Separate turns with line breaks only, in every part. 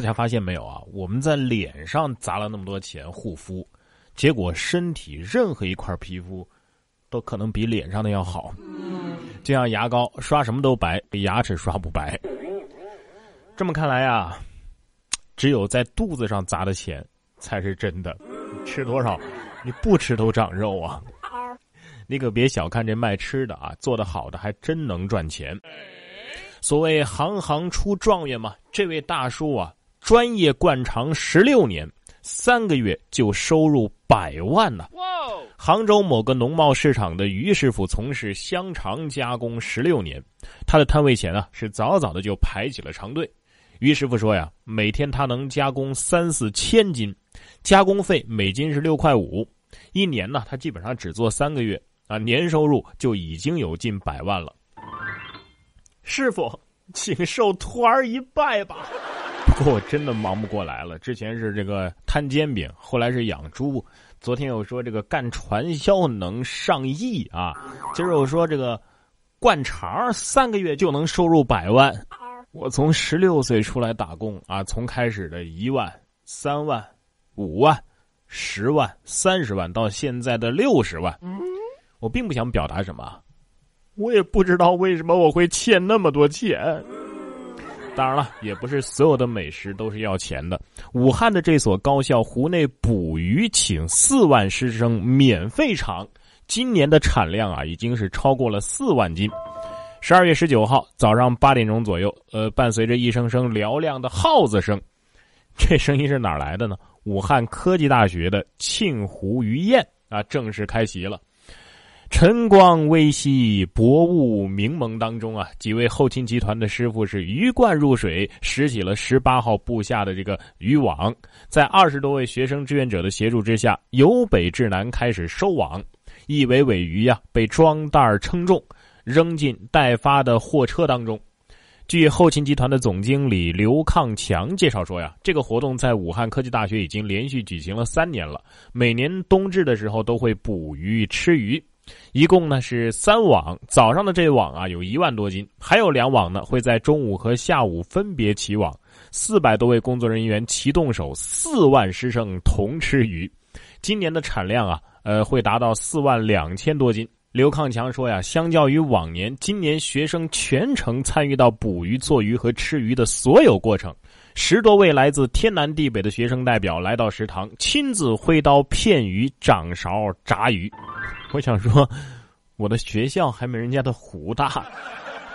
大家发现没有啊？我们在脸上砸了那么多钱护肤，结果身体任何一块皮肤都可能比脸上的要好。就像牙膏刷什么都白，比牙齿刷不白。这么看来啊，只有在肚子上砸的钱才是真的。吃多少，你不吃都长肉啊！你可别小看这卖吃的啊，做的好的还真能赚钱。所谓行行出状元嘛，这位大叔啊。专业灌肠十六年，三个月就收入百万呢！杭州某个农贸市场的于师傅从事香肠加工十六年，他的摊位前啊是早早的就排起了长队。于师傅说呀，每天他能加工三四千斤，加工费每斤是六块五，一年呢他基本上只做三个月啊，年收入就已经有近百万了。师傅，请受徒儿一拜吧。我真的忙不过来了。之前是这个摊煎饼，后来是养猪，昨天又说这个干传销能上亿啊，今儿又说这个灌肠三个月就能收入百万。我从十六岁出来打工啊，从开始的一万、三万、五万、十万、三十万，到现在的六十万，我并不想表达什么，我也不知道为什么我会欠那么多钱。当然了，也不是所有的美食都是要钱的。武汉的这所高校湖内捕鱼，请四万师生免费尝，今年的产量啊，已经是超过了四万斤。十二月十九号早上八点钟左右，呃，伴随着一声声嘹亮的号子声，这声音是哪来的呢？武汉科技大学的庆湖鱼宴啊，正式开席了。晨光微曦，薄雾明蒙当中啊，几位后勤集团的师傅是鱼贯入水，拾起了十八号布下的这个渔网，在二十多位学生志愿者的协助之下，由北至南开始收网。一尾尾鱼呀，被装袋称重，扔进待发的货车当中。据后勤集团的总经理刘抗强介绍说呀，这个活动在武汉科技大学已经连续举行了三年了，每年冬至的时候都会捕鱼吃鱼。一共呢是三网，早上的这网啊有一万多斤，还有两网呢会在中午和下午分别起网，四百多位工作人员齐动手，四万师生同吃鱼，今年的产量啊，呃会达到四万两千多斤。刘抗强说呀，相较于往年，今年学生全程参与到捕鱼、做鱼和吃鱼的所有过程。十多位来自天南地北的学生代表来到食堂，亲自挥刀片鱼、掌勺炸鱼。我想说，我的学校还没人家的湖大，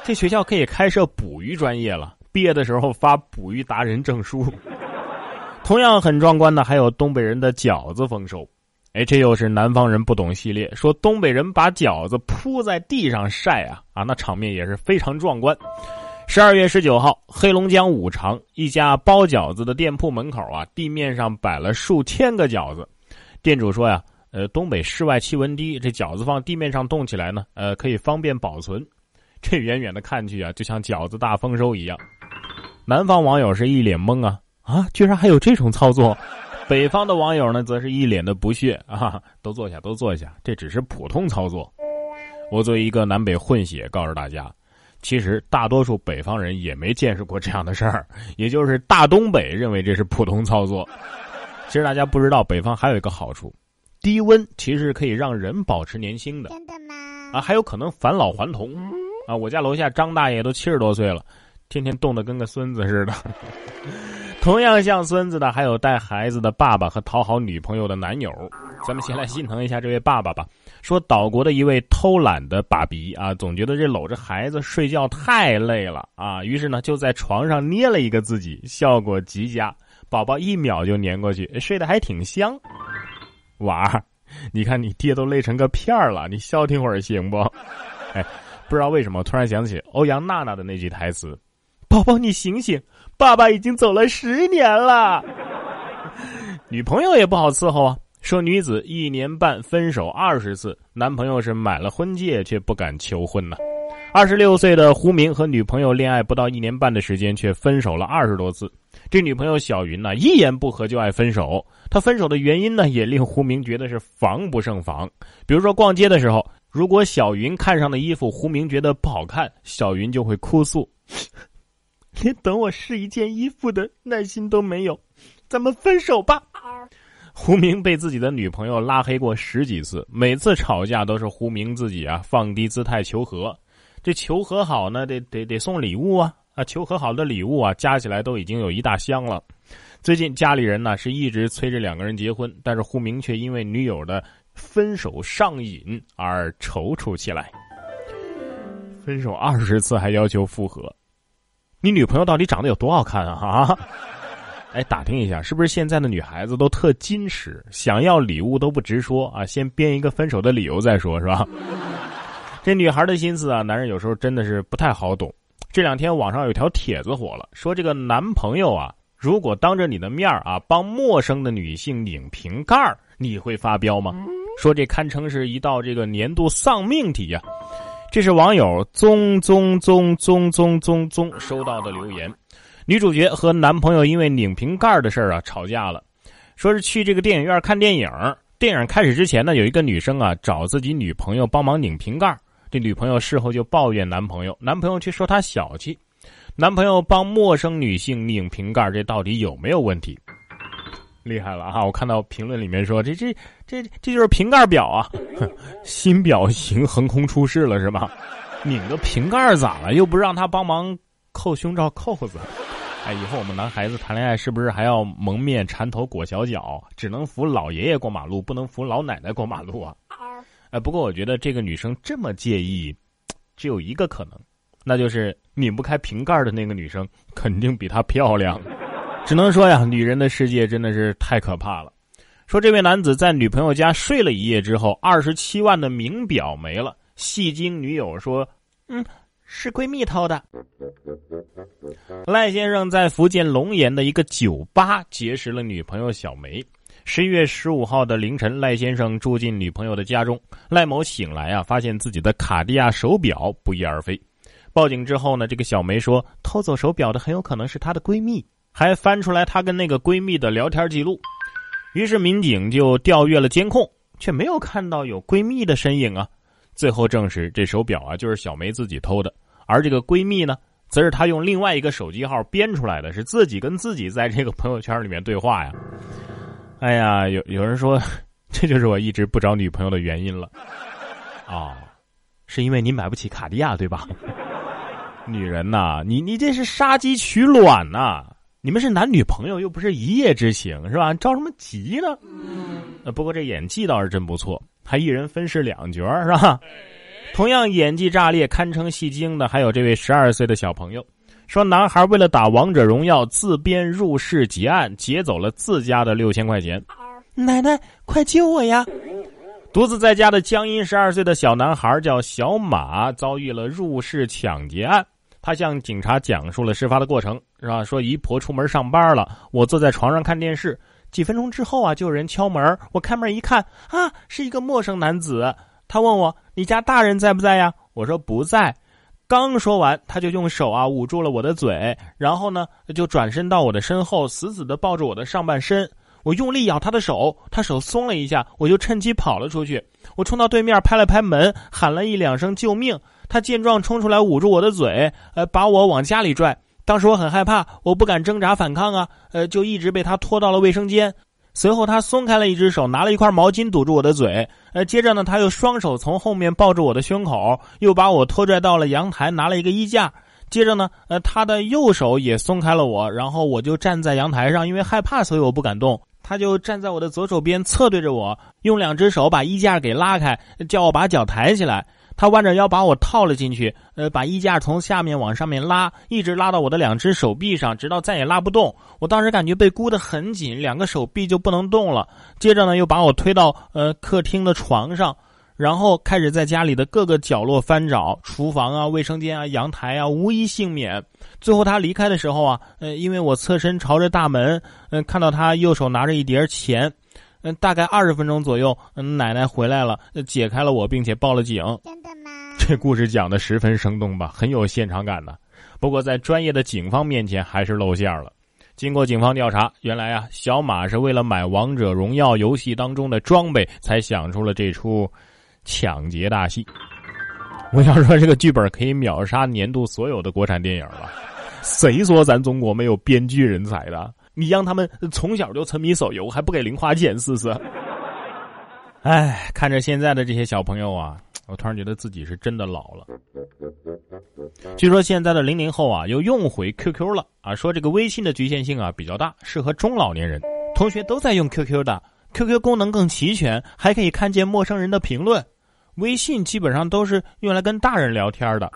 这学校可以开设捕鱼专业了。毕业的时候发捕鱼达人证书。同样很壮观的还有东北人的饺子丰收。哎，这又是南方人不懂系列，说东北人把饺子铺在地上晒啊啊，那场面也是非常壮观。十二月十九号，黑龙江五常一家包饺子的店铺门口啊，地面上摆了数千个饺子。店主说呀。呃，东北室外气温低，这饺子放地面上冻起来呢，呃，可以方便保存。这远远的看去啊，就像饺子大丰收一样。南方网友是一脸懵啊啊，居然还有这种操作！北方的网友呢，则是一脸的不屑啊，都坐下，都坐下，这只是普通操作。我作为一个南北混血，告诉大家，其实大多数北方人也没见识过这样的事儿，也就是大东北认为这是普通操作。其实大家不知道，北方还有一个好处。低温其实可以让人保持年轻的，
真的吗？
啊，还有可能返老还童啊！我家楼下张大爷都七十多岁了，天天冻得跟个孙子似的。同样像孙子的还有带孩子的爸爸和讨好女朋友的男友。咱们先来心疼一下这位爸爸吧。说岛国的一位偷懒的爸比啊，总觉得这搂着孩子睡觉太累了啊，于是呢就在床上捏了一个自己，效果极佳，宝宝一秒就粘过去，睡得还挺香。娃儿，你看你爹都累成个片儿了，你消停会儿行不？哎，不知道为什么突然想起欧阳娜娜的那句台词：“宝宝你醒醒，爸爸已经走了十年了。”女朋友也不好伺候啊。说女子一年半分手二十次，男朋友是买了婚戒却不敢求婚呢。二十六岁的胡明和女朋友恋爱不到一年半的时间，却分手了二十多次。这女朋友小云呢，一言不合就爱分手。她分手的原因呢，也令胡明觉得是防不胜防。比如说逛街的时候，如果小云看上的衣服胡明觉得不好看，小云就会哭诉：“ 连等我试一件衣服的耐心都没有，咱们分手吧。胡明被自己的女朋友拉黑过十几次，每次吵架都是胡明自己啊放低姿态求和。这求和好呢，得得得送礼物啊啊！求和好的礼物啊，加起来都已经有一大箱了。最近家里人呢是一直催着两个人结婚，但是胡明却因为女友的分手上瘾而踌躇起来。分手二十次还要求复合，你女朋友到底长得有多好看啊？啊！哎，打听一下，是不是现在的女孩子都特矜持，想要礼物都不直说啊？先编一个分手的理由再说，是吧？这女孩的心思啊，男人有时候真的是不太好懂。这两天网上有条帖子火了，说这个男朋友啊，如果当着你的面啊帮陌生的女性拧瓶盖你会发飙吗？说这堪称是一道这个年度丧命题呀。这是网友宗宗宗宗宗宗宗收到的留言。女主角和男朋友因为拧瓶盖的事儿啊吵架了，说是去这个电影院看电影。电影开始之前呢，有一个女生啊找自己女朋友帮忙拧瓶盖，这女朋友事后就抱怨男朋友，男朋友却说她小气。男朋友帮陌生女性拧瓶盖，这到底有没有问题？厉害了哈！我看到评论里面说这这这这就是瓶盖表啊，新表型横空出世了是吧？拧个瓶盖咋了？又不让他帮忙扣胸罩扣子。哎，以后我们男孩子谈恋爱是不是还要蒙面、缠头、裹小脚，只能扶老爷爷过马路，不能扶老奶奶过马路啊？哎，不过我觉得这个女生这么介意，只有一个可能，那就是拧不开瓶盖的那个女生肯定比她漂亮。只能说呀，女人的世界真的是太可怕了。说这位男子在女朋友家睡了一夜之后，二十七万的名表没了，戏精女友说：“嗯。”是闺蜜偷的。赖先生在福建龙岩的一个酒吧结识了女朋友小梅。十一月十五号的凌晨，赖先生住进女朋友的家中。赖某醒来啊，发现自己的卡地亚手表不翼而飞。报警之后呢，这个小梅说，偷走手表的很有可能是她的闺蜜，还翻出来她跟那个闺蜜的聊天记录。于是民警就调阅了监控，却没有看到有闺蜜的身影啊。最后证实，这手表啊就是小梅自己偷的，而这个闺蜜呢，则是她用另外一个手机号编出来的，是自己跟自己在这个朋友圈里面对话呀。哎呀，有有人说，这就是我一直不找女朋友的原因了。啊，是因为你买不起卡地亚对吧？女人呐，你你这是杀鸡取卵呐！你们是男女朋友，又不是一夜之情，是吧？着什么急呢？呃，不过这演技倒是真不错。还一人分饰两角是吧？同样演技炸裂、堪称戏精的，还有这位十二岁的小朋友。说男孩为了打王者荣耀，自编入室劫案，劫走了自家的六千块钱。奶奶，快救我呀！独自在家的江阴十二岁的小男孩叫小马，遭遇了入室抢劫案。他向警察讲述了事发的过程，是吧？说姨婆出门上班了，我坐在床上看电视。几分钟之后啊，就有人敲门。我开门一看，啊，是一个陌生男子。他问我：“你家大人在不在呀？”我说：“不在。”刚说完，他就用手啊捂住了我的嘴，然后呢，就转身到我的身后，死死的抱住我的上半身。我用力咬他的手，他手松了一下，我就趁机跑了出去。我冲到对面，拍了拍门，喊了一两声救命。他见状，冲出来捂住我的嘴，呃，把我往家里拽。当时我很害怕，我不敢挣扎反抗啊，呃，就一直被他拖到了卫生间。随后他松开了一只手，拿了一块毛巾堵住我的嘴，呃，接着呢，他又双手从后面抱住我的胸口，又把我拖拽到了阳台，拿了一个衣架。接着呢，呃，他的右手也松开了我，然后我就站在阳台上，因为害怕，所以我不敢动。他就站在我的左手边，侧对着我，用两只手把衣架给拉开，叫我把脚抬起来。他弯着腰把我套了进去，呃，把衣架从下面往上面拉，一直拉到我的两只手臂上，直到再也拉不动。我当时感觉被箍得很紧，两个手臂就不能动了。接着呢，又把我推到呃客厅的床上，然后开始在家里的各个角落翻找，厨房啊、卫生间啊、阳台啊，无一幸免。最后他离开的时候啊，呃，因为我侧身朝着大门，嗯，看到他右手拿着一叠钱。嗯，大概二十分钟左右，嗯，奶奶回来了，解开了我，并且报了警。这故事讲的十分生动吧，很有现场感的。不过在专业的警方面前还是露馅了。经过警方调查，原来啊，小马是为了买王者荣耀游戏当中的装备，才想出了这出抢劫大戏。我想说，这个剧本可以秒杀年度所有的国产电影了。谁说咱中国没有编剧人才的？你让他们从小就沉迷手游，还不给零花钱试试？哎，看着现在的这些小朋友啊，我突然觉得自己是真的老了。据说现在的零零后啊，又用回 QQ 了啊，说这个微信的局限性啊比较大，适合中老年人。同学都在用 QQ 的，QQ 功能更齐全，还可以看见陌生人的评论。微信基本上都是用来跟大人聊天的。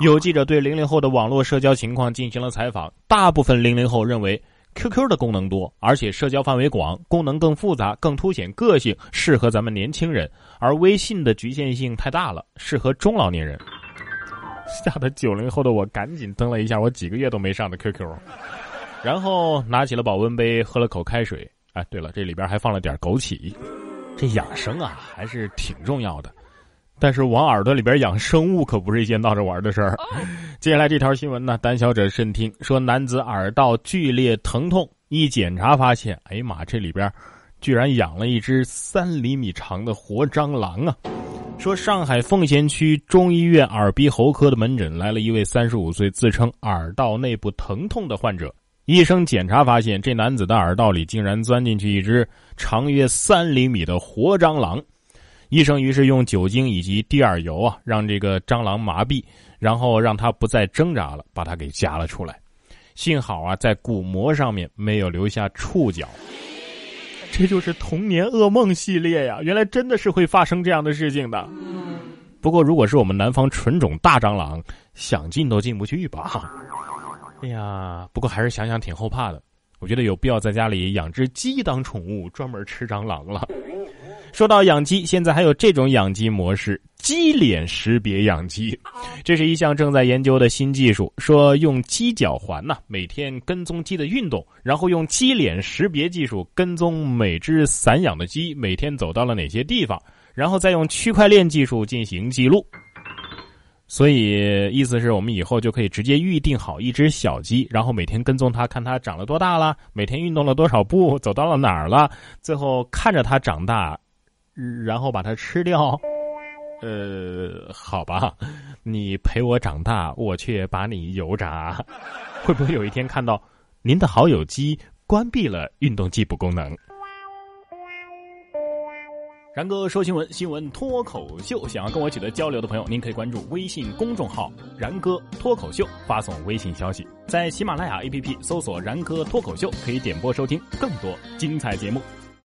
有记者对零零后的网络社交情况进行了采访，大部分零零后认为 QQ 的功能多，而且社交范围广，功能更复杂，更凸显个性，适合咱们年轻人。而微信的局限性太大了，适合中老年人。吓得九零后的我赶紧登了一下我几个月都没上的 QQ，然后拿起了保温杯喝了口开水。哎，对了，这里边还放了点枸杞。这养生啊，还是挺重要的。但是往耳朵里边养生物可不是一件闹着玩的事儿。接下来这条新闻呢，胆小者慎听。说男子耳道剧烈疼痛，一检查发现，哎呀妈，这里边居然养了一只三厘米长的活蟑螂啊！说上海奉贤区中医院耳鼻喉科的门诊来了一位三十五岁自称耳道内部疼痛的患者，医生检查发现，这男子的耳道里竟然钻进去一只长约三厘米的活蟑螂。医生于是用酒精以及滴耳油啊，让这个蟑螂麻痹，然后让它不再挣扎了，把它给夹了出来。幸好啊，在鼓膜上面没有留下触角。这就是童年噩梦系列呀！原来真的是会发生这样的事情的。不过，如果是我们南方纯种大蟑螂，想进都进不去吧？哎呀，不过还是想想挺后怕的。我觉得有必要在家里养只鸡当宠物，专门吃蟑螂了。说到养鸡，现在还有这种养鸡模式——鸡脸识别养鸡。这是一项正在研究的新技术。说用鸡脚环呢，每天跟踪鸡的运动，然后用鸡脸识别技术跟踪每只散养的鸡每天走到了哪些地方，然后再用区块链技术进行记录。所以，意思是我们以后就可以直接预定好一只小鸡，然后每天跟踪它，看它长了多大了，每天运动了多少步，走到了哪儿了，最后看着它长大。然后把它吃掉，呃，好吧，你陪我长大，我却把你油炸，会不会有一天看到您的好友机关闭了运动计步功能？然哥说新闻，新闻脱口秀，想要跟我取得交流的朋友，您可以关注微信公众号“然哥脱口秀”，发送微信消息，在喜马拉雅 APP 搜索“然哥脱口秀”，可以点播收听更多精彩节目。